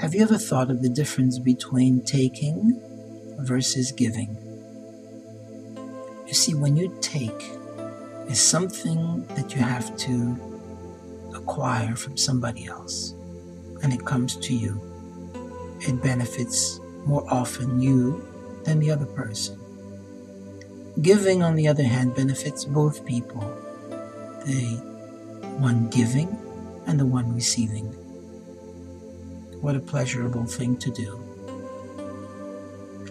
Have you ever thought of the difference between taking versus giving? You see, when you take, it's something that you have to acquire from somebody else, and it comes to you. It benefits more often you than the other person. Giving, on the other hand, benefits both people the one giving and the one receiving. What a pleasurable thing to do.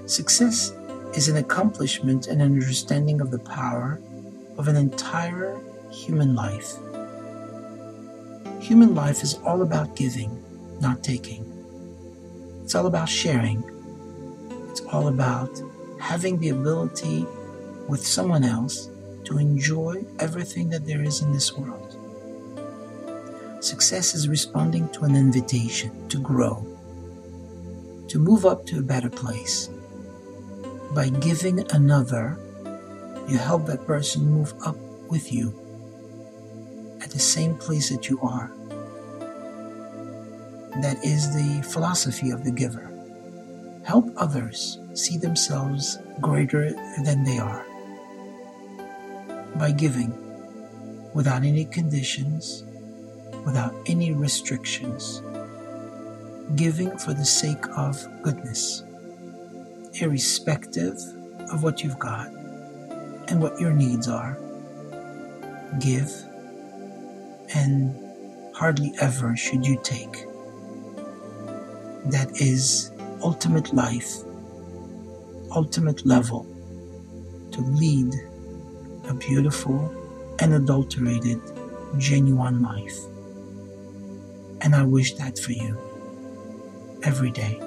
Success is an accomplishment and an understanding of the power of an entire human life. Human life is all about giving, not taking. It's all about sharing. It's all about having the ability with someone else to enjoy everything that there is in this world. Success is responding to an invitation to grow, to move up to a better place. By giving another, you help that person move up with you at the same place that you are. That is the philosophy of the giver. Help others see themselves greater than they are by giving without any conditions, without any restrictions. Giving for the sake of goodness, irrespective of what you've got and what your needs are. Give, and hardly ever should you take. That is ultimate life, ultimate level to lead a beautiful and adulterated, genuine life. And I wish that for you every day.